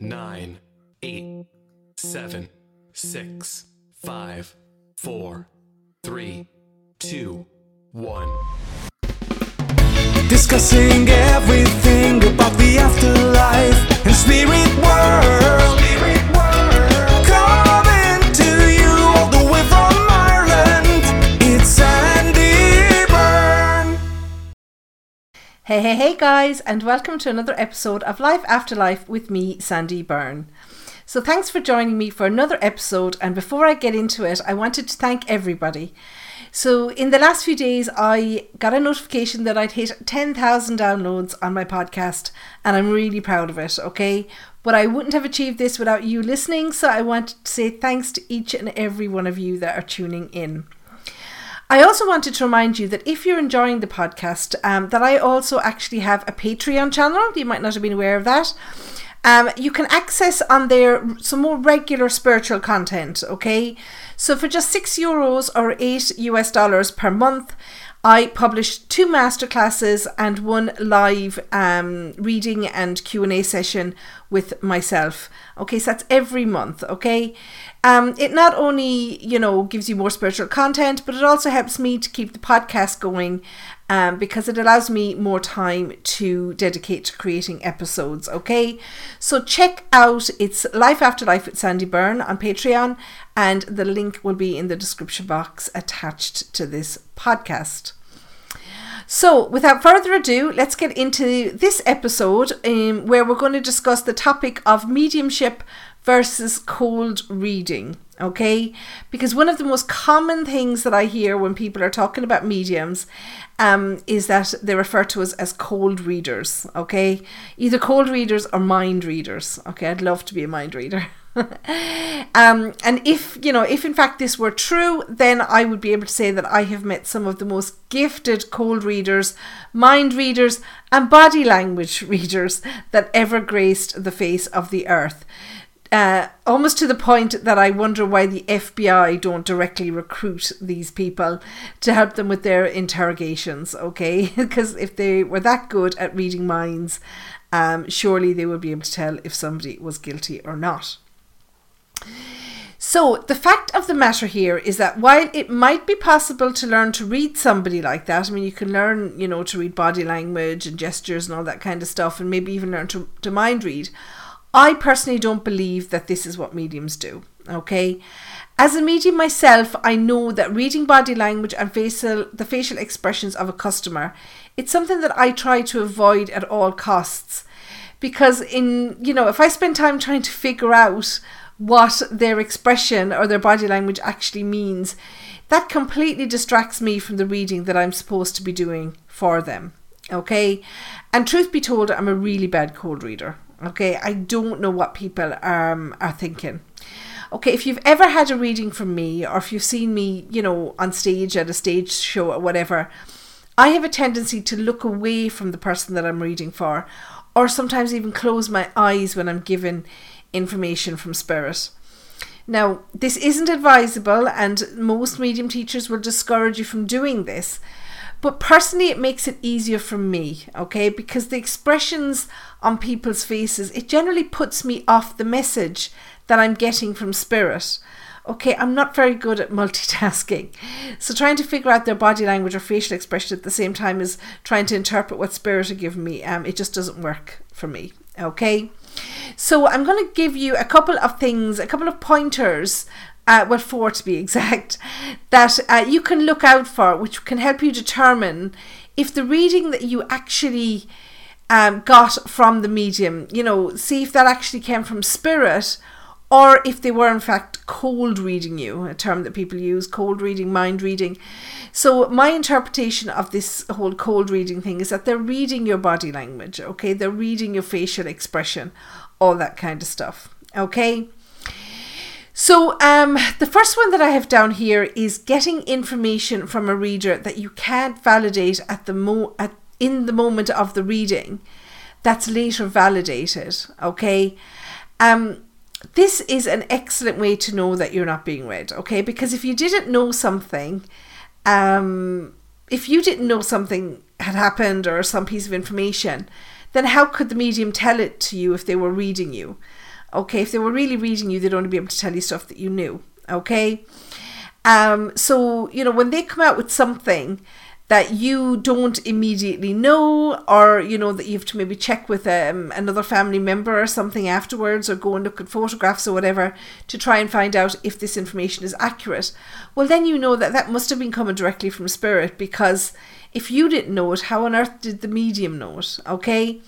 nine, eight, seven, six, five, four, three, two, one. Discussing everything about the afterlife and spirit world. Coming Hey, hey, hey, guys, and welcome to another episode of Life After Life with me, Sandie Byrne. So, thanks for joining me for another episode. And before I get into it, I wanted to thank everybody. So, in the last few days, I got a notification that I'd hit 10,000 downloads on my podcast, and I'm really proud of it, okay? But I wouldn't have achieved this without you listening, so I wanted to say thanks to each and every one of you that are tuning in. I also wanted to remind you that if you're enjoying the podcast, um, that I also actually have a Patreon channel. You might not have been aware of that. Um, you can access on there some more regular spiritual content. Okay, so for just six euros or eight US dollars per month, I publish two masterclasses and one live um, reading and Q and A session with myself. Okay, so that's every month. Okay, um, it not only you know gives you more spiritual content, but it also helps me to keep the podcast going um, because it allows me more time to dedicate to creating episodes. Okay, so check out it's Life After Life with Sandie Byrne on Patreon, and the link will be in the description box attached to this podcast. So, without further ado, let's get into this episode um, where we're going to discuss the topic of mediumship versus cold reading. Okay, because one of the most common things that I hear when people are talking about mediums um, is that they refer to us as cold readers. Okay, either cold readers or mind readers. Okay, I'd love to be a mind reader. um, and if you know, if in fact this were true, then I would be able to say that I have met some of the most gifted cold readers, mind readers, and body language readers that ever graced the face of the earth. Uh, almost to the point that I wonder why the FBI don't directly recruit these people to help them with their interrogations, okay? Because if they were that good at reading minds, um, surely they would be able to tell if somebody was guilty or not. So, the fact of the matter here is that while it might be possible to learn to read somebody like that, I mean, you can learn, you know, to read body language and gestures and all that kind of stuff, and maybe even learn to, to mind read. I personally don't believe that this is what mediums do. Okay. As a medium myself, I know that reading body language and facial the facial expressions of a customer, it's something that I try to avoid at all costs. Because in you know, if I spend time trying to figure out what their expression or their body language actually means, that completely distracts me from the reading that I'm supposed to be doing for them. Okay? And truth be told, I'm a really bad cold reader. Okay, I don't know what people um, are thinking. Okay, if you've ever had a reading from me, or if you've seen me, you know, on stage at a stage show or whatever, I have a tendency to look away from the person that I'm reading for, or sometimes even close my eyes when I'm given information from spirit. Now, this isn't advisable, and most medium teachers will discourage you from doing this. But personally, it makes it easier for me, okay? Because the expressions on people's faces, it generally puts me off the message that I'm getting from spirit. Okay, I'm not very good at multitasking. So trying to figure out their body language or facial expression at the same time as trying to interpret what spirit are giving me, um, it just doesn't work for me. Okay. So I'm going to give you a couple of things, a couple of pointers uh, well, four to be exact, that uh, you can look out for, which can help you determine if the reading that you actually um, got from the medium, you know, see if that actually came from spirit or if they were in fact cold reading you, a term that people use, cold reading, mind reading. So, my interpretation of this whole cold reading thing is that they're reading your body language, okay? They're reading your facial expression, all that kind of stuff, okay? So, um, the first one that I have down here is getting information from a reader that you can't validate at the mo at in the moment of the reading. That's later validated. Okay, um, this is an excellent way to know that you're not being read. Okay, because if you didn't know something, um, if you didn't know something had happened or some piece of information, then how could the medium tell it to you if they were reading you? Okay, if they were really reading you, they'd only be able to tell you stuff that you knew. Okay, um, so you know when they come out with something that you don't immediately know, or you know that you have to maybe check with um, another family member or something afterwards, or go and look at photographs or whatever to try and find out if this information is accurate. Well, then you know that that must have been coming directly from spirit because if you didn't know it, how on earth did the medium know it? Okay,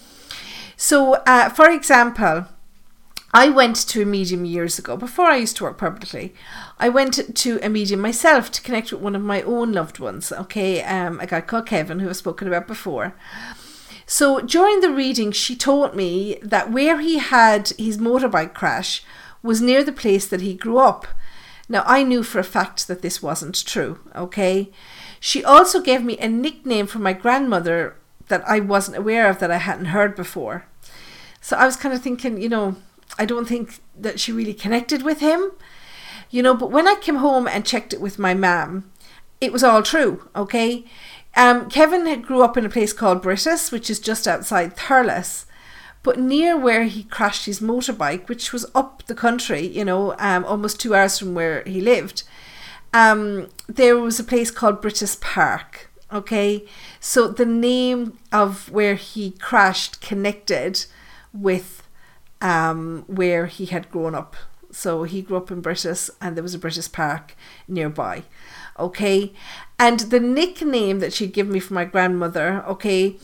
so uh, for example. I went to a medium years ago, before I used to work publicly. I went to a medium myself to connect with one of my own loved ones, okay, um, a guy called Kevin, who I've spoken about before. So during the reading, she told me that where he had his motorbike crash was near the place that he grew up. Now, I knew for a fact that this wasn't true, okay? She also gave me a nickname for my grandmother that I wasn't aware of, that I hadn't heard before. So I was kind of thinking, you know, I don't think that she really connected with him, you know. But when I came home and checked it with my mum, it was all true. Okay, um, Kevin had grew up in a place called Brittas, which is just outside Thurles, but near where he crashed his motorbike, which was up the country, you know, um, almost two hours from where he lived. Um, there was a place called Brittas Park. Okay, so the name of where he crashed connected with um, where he had grown up. So he grew up in Brittas, and there was a Brittas Park nearby. Okay. And the nickname that she'd given me for my grandmother, okay,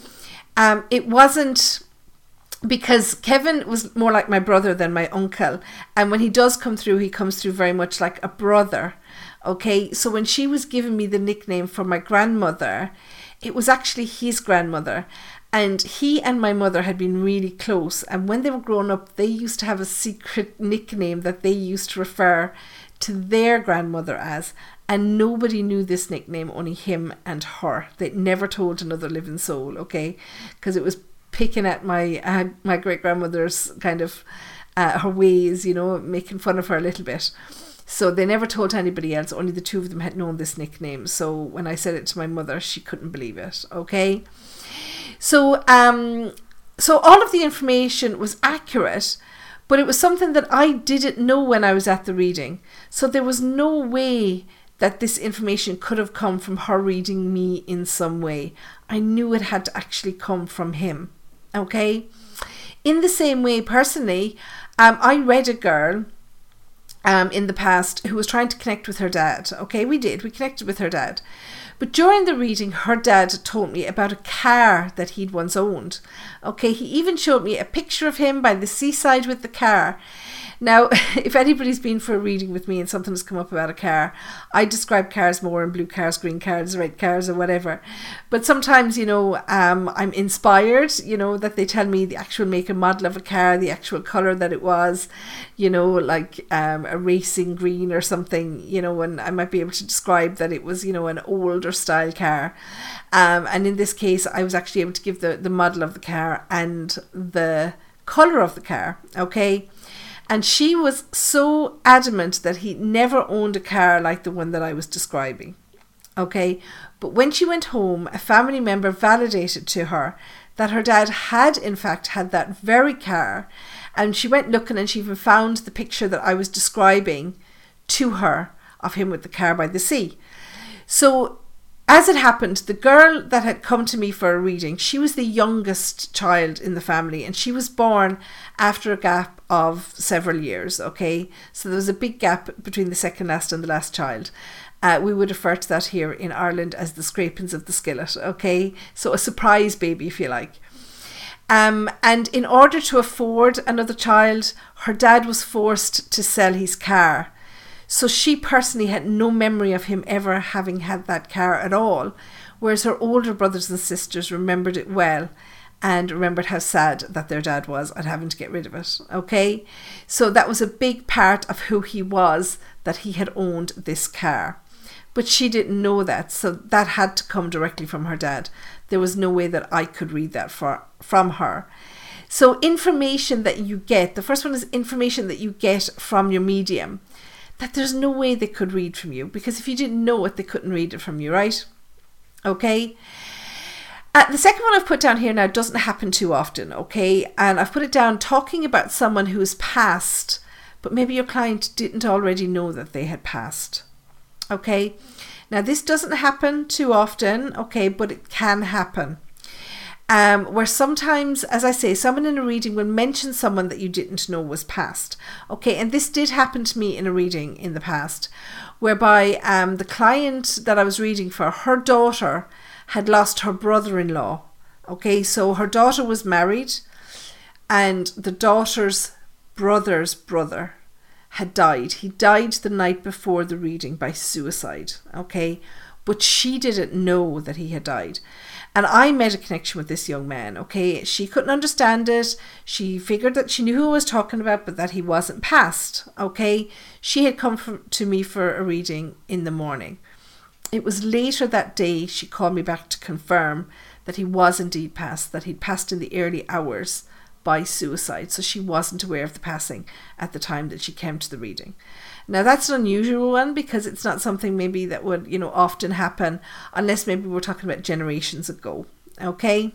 um, it wasn't because Kevin was more like my brother than my uncle. And when he does come through, he comes through very much like a brother. Okay. So when she was giving me the nickname for my grandmother, it was actually his grandmother. And he and my mother had been really close. And when they were growing up, they used to have a secret nickname that they used to refer to their grandmother as. And nobody knew this nickname, only him and her. They never told another living soul, okay? Because it was picking at my uh, my great grandmother's kind of uh, her ways, you know, making fun of her a little bit. So they never told anybody else. Only the two of them had known this nickname. So when I said it to my mother, she couldn't believe it. Okay. So, um, so all of the information was accurate, but it was something that I didn't know when I was at the reading. So there was no way that this information could have come from her reading me in some way. I knew it had to actually come from him. Okay. In the same way, personally, um, I read a girl um, in the past who was trying to connect with her dad. Okay, we did. We connected with her dad. But during the reading, her dad told me about a car that he'd once owned. Okay, he even showed me a picture of him by the seaside with the car. Now, if anybody's been for a reading with me and something has come up about a car, I describe cars more in blue cars, green cars, red cars, or whatever. But sometimes, you know, um, I'm inspired, you know, that they tell me the actual make and model of a car, the actual colour that it was, you know, like um, a racing green or something, you know, and I might be able to describe that it was, you know, an older style car. Um, and in this case, I was actually able to give the, the model of the car and the colour of the car, okay? And she was so adamant that he never owned a car like the one that I was describing. Okay, but when she went home, a family member validated to her that her dad had, in fact, had that very car. And she went looking and she even found the picture that I was describing to her of him with the car by the sea. So as it happened, the girl that had come to me for a reading, she was the youngest child in the family and she was born after a gap of several years. Okay, so there was a big gap between the second last and the last child. Uh, we would refer to that here in Ireland as the scrapings of the skillet. Okay, so a surprise baby, if you like. Um, and in order to afford another child, her dad was forced to sell his car so she personally had no memory of him ever having had that car at all, whereas her older brothers and sisters remembered it well and remembered how sad that their dad was at having to get rid of it. Okay? So that was a big part of who he was that he had owned this car. But she didn't know that, so that had to come directly from her dad. There was no way that I could read that for, from her. So, information that you get the first one is information that you get from your medium that there's no way they could read from you because if you didn't know it, they couldn't read it from you, right? Okay. Uh, the second one I've put down here now doesn't happen too often, okay? And I've put it down talking about someone who's passed, but maybe your client didn't already know that they had passed, okay? Now, this doesn't happen too often, okay, but it can happen. Um, where sometimes, as I say, someone in a reading will mention someone that you didn't know was passed. Okay, and this did happen to me in a reading in the past, whereby um, the client that I was reading for, her daughter had lost her brother in law. Okay, so her daughter was married, and the daughter's brother's brother had died. He died the night before the reading by suicide. Okay, but she didn't know that he had died. And I made a connection with this young man, okay? She couldn't understand it. She figured that she knew who I was talking about, but that he wasn't passed, okay? She had come to me for a reading in the morning. It was later that day she called me back to confirm that he was indeed passed, that he'd passed in the early hours by suicide. So she wasn't aware of the passing at the time that she came to the reading. Now that's an unusual one because it's not something maybe that would, you know, often happen unless maybe we're talking about generations ago. Okay.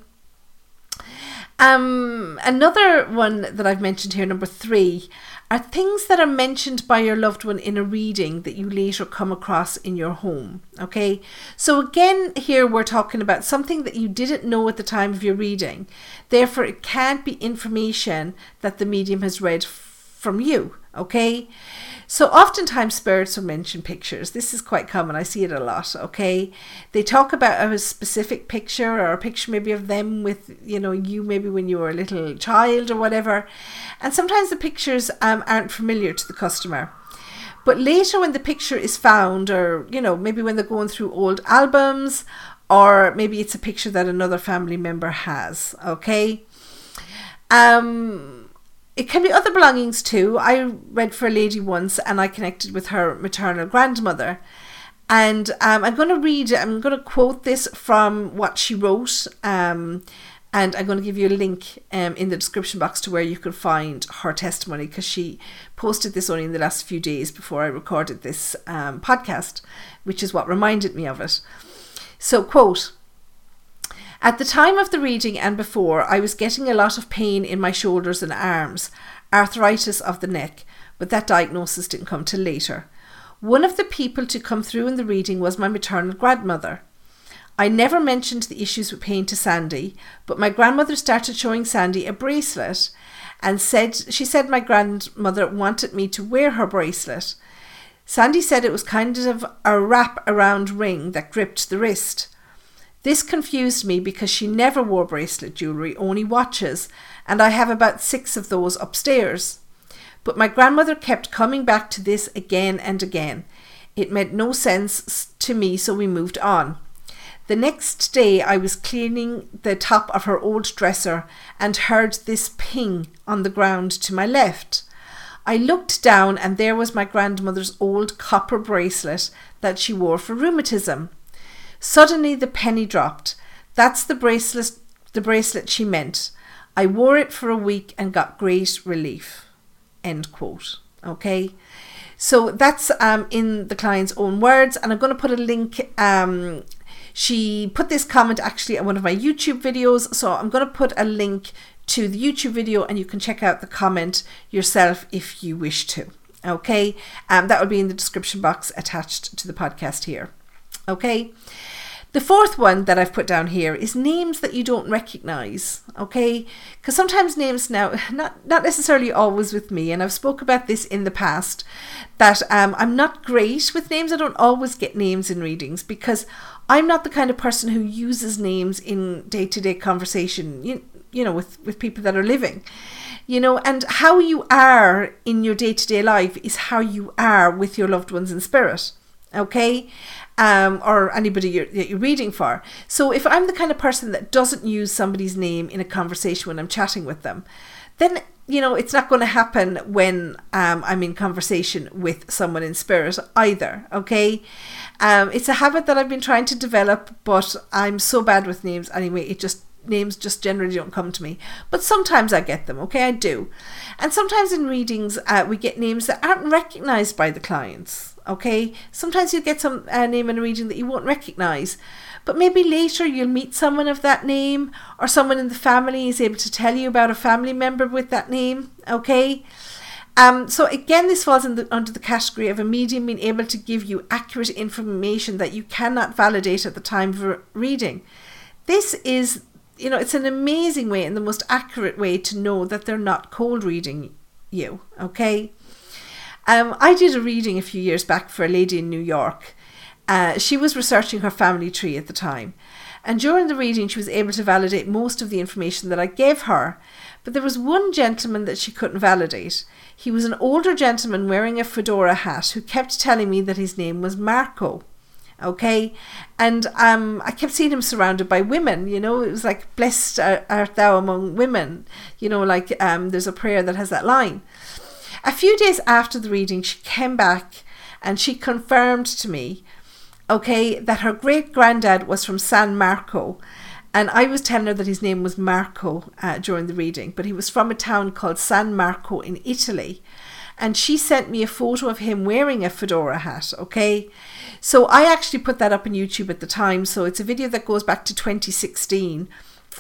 Um, another one that I've mentioned here, number three, are things that are mentioned by your loved one in a reading that you later come across in your home. Okay, so again, here we're talking about something that you didn't know at the time of your reading. Therefore, it can't be information that the medium has read from you. Okay, so oftentimes spirits will mention pictures. This is quite common. I see it a lot. Okay, they talk about a specific picture or a picture maybe of them with you know you maybe when you were a little child or whatever, and sometimes the pictures um, aren't familiar to the customer. But later, when the picture is found, or you know maybe when they're going through old albums, or maybe it's a picture that another family member has. Okay. Um it can be other belongings too. I read for a lady once and I connected with her maternal grandmother. And um, I'm going to read, I'm going to quote this from what she wrote. Um, and I'm going to give you a link um, in the description box to where you can find her testimony because she posted this only in the last few days before I recorded this um, podcast, which is what reminded me of it. So, quote, at the time of the reading and before, I was getting a lot of pain in my shoulders and arms, arthritis of the neck, but that diagnosis didn't come till later. One of the people to come through in the reading was my maternal grandmother. I never mentioned the issues with pain to Sandie, but my grandmother started showing Sandie a bracelet and said she said my grandmother wanted me to wear her bracelet. Sandie said it was kind of a wrap around ring that gripped the wrist. This confused me because she never wore bracelet jewellery, only watches, and I have about six of those upstairs. But my grandmother kept coming back to this again and again. It made no sense to me, so we moved on. The next day, I was cleaning the top of her old dresser and heard this ping on the ground to my left. I looked down, and there was my grandmother's old copper bracelet that she wore for rheumatism. Suddenly the penny dropped. That's the bracelet the bracelet she meant. I wore it for a week and got great relief. End quote. Okay. So that's um, in the client's own words, and I'm going to put a link. Um, she put this comment actually on one of my YouTube videos, so I'm going to put a link to the YouTube video, and you can check out the comment yourself if you wish to. Okay, um, that will be in the description box attached to the podcast here. Okay. The fourth one that I've put down here is names that you don't recognize, okay? Because sometimes names now, not, not necessarily always with me, and I've spoke about this in the past, that um, I'm not great with names. I don't always get names in readings because I'm not the kind of person who uses names in day-to-day conversation, you, you know, with, with people that are living. You know, and how you are in your day-to-day life is how you are with your loved ones in spirit okay um, or anybody you're, that you're reading for. So if I'm the kind of person that doesn't use somebody's name in a conversation when I'm chatting with them, then you know it's not going to happen when um, I'm in conversation with someone in spirit either. Okay, um, it's a habit that I've been trying to develop, but I'm so bad with names anyway. It just names just generally don't come to me, but sometimes I get them. Okay, I do, and sometimes in readings uh, we get names that aren't recognized by the clients Okay, sometimes you get some uh, name in a region that you won't recognize, but maybe later you'll meet someone of that name, or someone in the family is able to tell you about a family member with that name. Okay, um, so again, this falls the, under the category of a medium being able to give you accurate information that you cannot validate at the time of reading. This is, you know, it's an amazing way and the most accurate way to know that they're not cold reading you. Okay. Um, I did a reading a few years back for a lady in New York. Uh, she was researching her family tree at the time. And during the reading, she was able to validate most of the information that I gave her. But there was one gentleman that she couldn't validate. He was an older gentleman wearing a fedora hat who kept telling me that his name was Marco. Okay, and um, I kept seeing him surrounded by women. You know, it was like "Blessed art thou among women." You know, like um, there's a prayer that has that line. A few days after the reading, she came back and she confirmed to me, okay, that her great granddad was from San Marco. And I was telling her that his name was Marco uh, during the reading, but he was from a town called San Marco in Italy. And she sent me a photo of him wearing a fedora hat, okay? So I actually put that up on YouTube at the time. So it's a video that goes back to 2016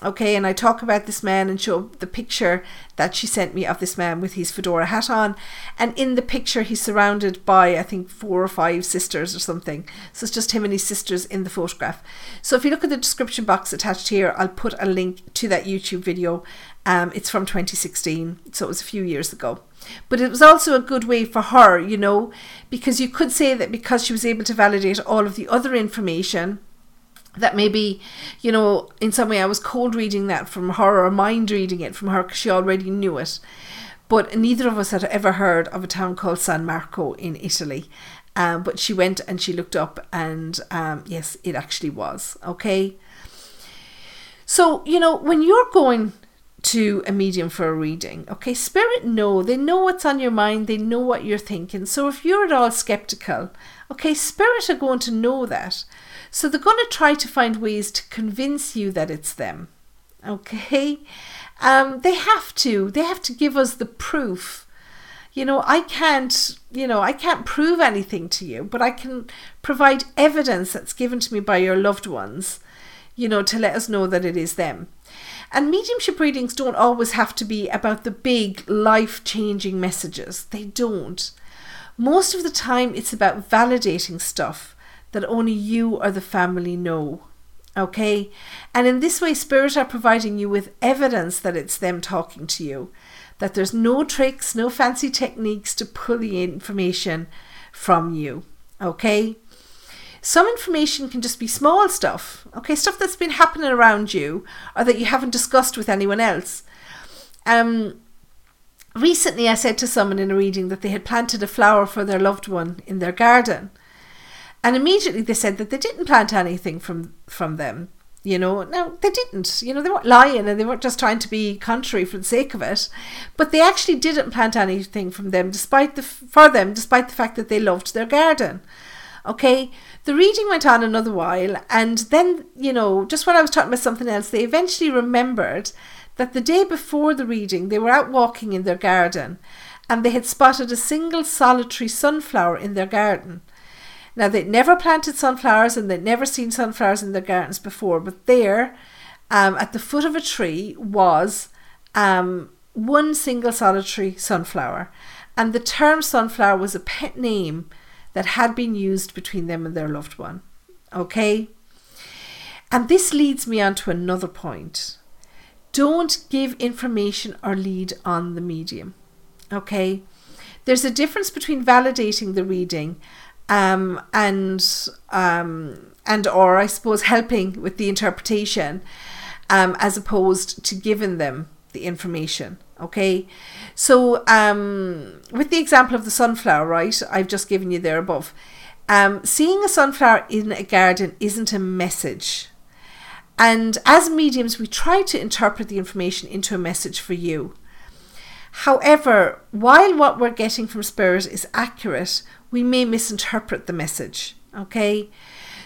Okay, and I talk about this man and show the picture that she sent me of this man with his fedora hat on. And in the picture, he's surrounded by, I think, four or five sisters or something. So it's just him and his sisters in the photograph. So if you look at the description box attached here, I'll put a link to that YouTube video. Um, it's from 2016, so it was a few years ago. But it was also a good way for her, you know, because you could say that because she was able to validate all of the other information that maybe, you know, in some way I was cold reading that from her or mind reading it from her because she already knew it. But neither of us had ever heard of a town called San Marco in Italy. Um, but she went and she looked up, and um, yes, it actually was. Okay. So, you know, when you're going to a medium for a reading, okay, spirit know, they know what's on your mind, they know what you're thinking. So if you're at all skeptical, okay, spirit are going to know that. So they're going to try to find ways to convince you that it's them. Okay? Um, they have to. They have to give us the proof. You know, I can't, you know, I can't prove anything to you, but I can provide evidence that's given to me by your loved ones, you know, to let us know that it is them. And mediumship readings don't always have to be about the big life changing messages. They don't. Most of the time, it's about validating stuff that only you or the family know. Okay? And in this way, Spirit are providing you with evidence that it's them talking to you, that there's no tricks, no fancy techniques to pull the information from you. Okay? Some information can just be small stuff, okay, stuff that's been happening around you or that you haven't discussed with anyone else. Um, recently, I said to someone in a reading that they had planted a flower for their loved one in their garden. And immediately they said that they didn't plant anything from from them. You know, no, they didn't. You know, they weren't lying and they weren't just trying to be contrary for the sake of it. But they actually didn't plant anything from them, despite the for them, despite the fact that they loved their garden. Okay, the reading went on another while, and then you know, just when I was talking about something else, they eventually remembered that the day before the reading, they were out walking in their garden, and they had spotted a single solitary sunflower in their garden. Now, they'd never planted sunflowers and they'd never seen sunflowers in their gardens before, but there, um, at the foot of a tree, was um, one single solitary sunflower. And the term sunflower was a pet name that had been used between them and their loved one. Okay? And this leads me on to another point. Don't give information or lead on the medium. Okay? There's a difference between validating the reading um, and um, and or I suppose helping with the interpretation um, as opposed to giving them the information. Okay, so um, with the example of the sunflower, right? I've just given you there above. Um, seeing a sunflower in a garden isn't a message. And as mediums, we try to interpret the information into a message for you. However, while what we're getting from spirit is accurate, we may misinterpret the message. Okay?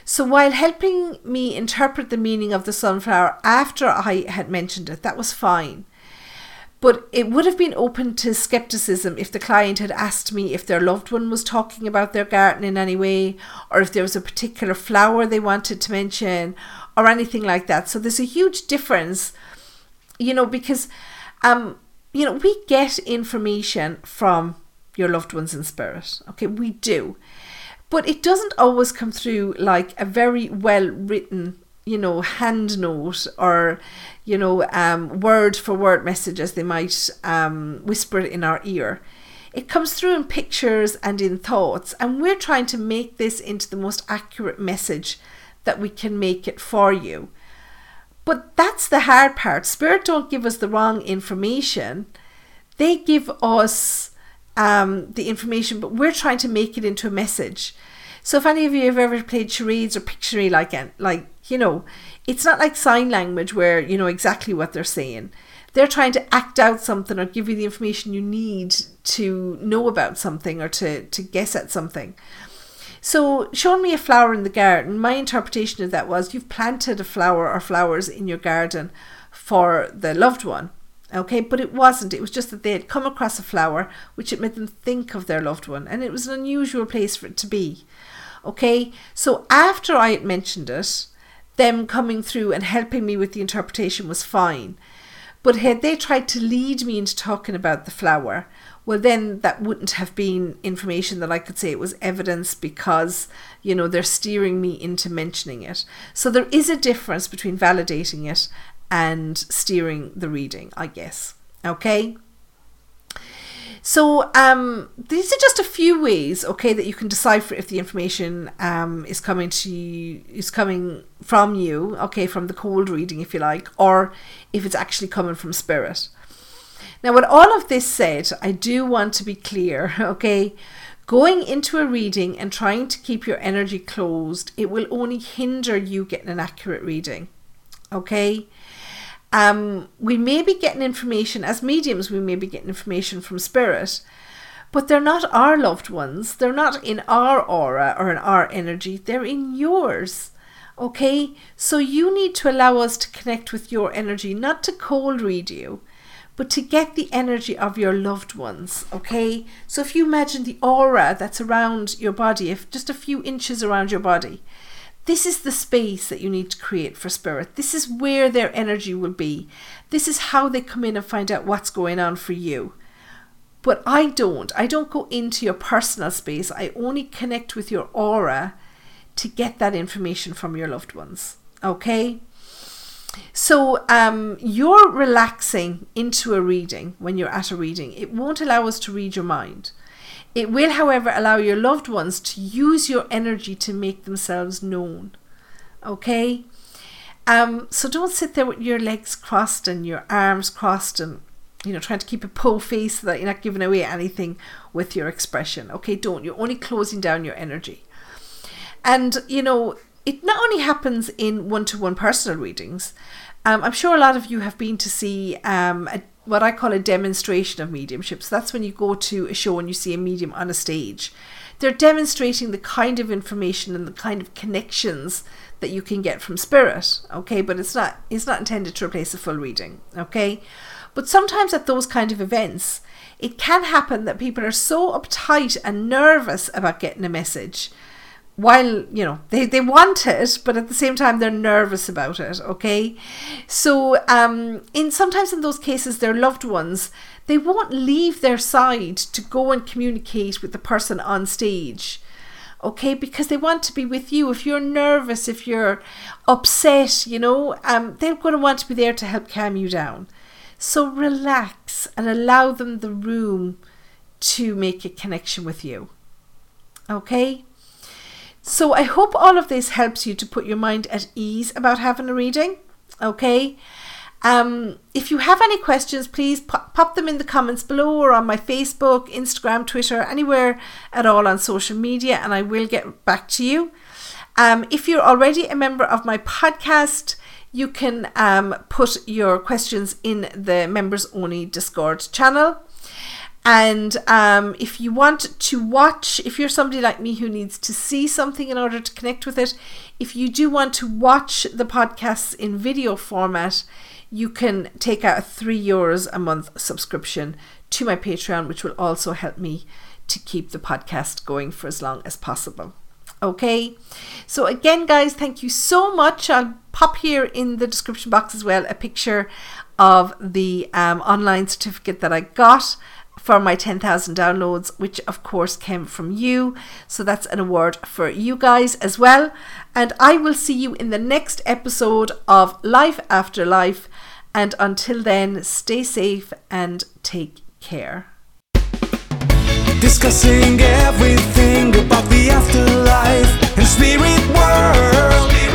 So while helping me interpret the meaning of the sunflower after I had mentioned it, that was fine. But it would have been open to skepticism if the client had asked me if their loved one was talking about their garden in any way, or if there was a particular flower they wanted to mention, or anything like that. So there's a huge difference, you know, because, um, you know, we get information from your loved ones in spirit. Okay, we do. But it doesn't always come through like a very well written you know, hand note or, you know, um, word for word message as they might um, whisper in our ear. It comes through in pictures and in thoughts, and we're trying to make this into the most accurate message that we can make it for you. But that's the hard part. Spirit don't give us the wrong information. They give us um, the information, but we're trying to make it into a message. So if any of you have ever played charades or Pictionary, like like you know, it's not like sign language where you know exactly what they're saying. They're trying to act out something or give you the information you need to know about something or to, to guess at something. So, showing me a flower in the garden, my interpretation of that was you've planted a flower or flowers in your garden for the loved one. Okay, but it wasn't. It was just that they had come across a flower which had made them think of their loved one, and it was an unusual place for it to be. Okay, so after I had mentioned it, them coming through and helping me with the interpretation was fine. But had they tried to lead me into talking about the flower, well, then that wouldn't have been information that I could say it was evidence because, you know, they're steering me into mentioning it. So there is a difference between validating it and steering the reading, I guess. Okay? So um, these are just a few ways, okay, that you can decipher if the information um, is coming to you, is coming from you, okay, from the cold reading, if you like, or if it's actually coming from spirit. Now, with all of this said, I do want to be clear, okay. Going into a reading and trying to keep your energy closed, it will only hinder you getting an accurate reading. Okay? Um, we may be getting information, as mediums, we may be getting information from spirit, but they're not our loved ones. They're not in our aura or in our energy, they're in yours. Okay? So you need to allow us to connect with your energy, not to cold read you, but to get the energy of your loved ones. Okay? So if you imagine the aura that's around your body, if just a few inches around your body, this is the space that you need to create for spirit. This is where their energy will be. This is how they come in and find out what's going on for you. But I don't. I don't go into your personal space. I only connect with your aura to get that information from your loved ones. Okay? So um, you're relaxing into a reading when you're at a reading. It won't allow us to read your mind. It will, however, allow your loved ones to use your energy to make themselves known. Okay? Um, so don't sit there with your legs crossed and your arms crossed and you know trying to keep a po face so that you're not giving away anything with your expression. Okay, don't. You're only closing down your energy. And you know, it not only happens in one-to-one personal readings. Um, I'm sure a lot of you have been to see um, a what I call a demonstration of mediumship. So that's when you go to a show and you see a medium on a stage. They're demonstrating the kind of information and the kind of connections that you can get from spirit. Okay, but it's not it's not intended to replace a full reading. Okay. But sometimes at those kind of events, it can happen that people are so uptight and nervous about getting a message while you know they, they want it but at the same time they're nervous about it okay? So um in sometimes in those cases their loved ones they won't leave their side to go and communicate with the person on stage okay? Because they want to be with you. If you're nervous if you're upset you know um they're going to want to be there to help calm you down. So relax and allow them the room to make a connection with you okay so I hope all of this helps you to put your mind at ease about having a reading. Okay. Um, if you have any questions, please pop, pop them in the comments below or on my Facebook, Instagram, Twitter, anywhere at all on social media, and I will get back to you. Um, if you're already a member of my podcast, you can um, put your questions in the members only Discord channel. And um, if you want to watch, if you're somebody like me who needs to see something in order to connect with it, if you do want to watch the podcasts in video format, you can take out a three euros a month subscription to my Patreon, which will also help me to keep the podcast going for as long as possible. Okay, so again, guys, thank you so much. I'll pop here in the description box as well a picture of the um, online certificate that I got for my 10,000 downloads, which of course came from you. So that's an award for you guys as well. And I will see you in the next episode of Life After Life. And until then, stay safe and take care. Discussing everything about the afterlife and spirit world.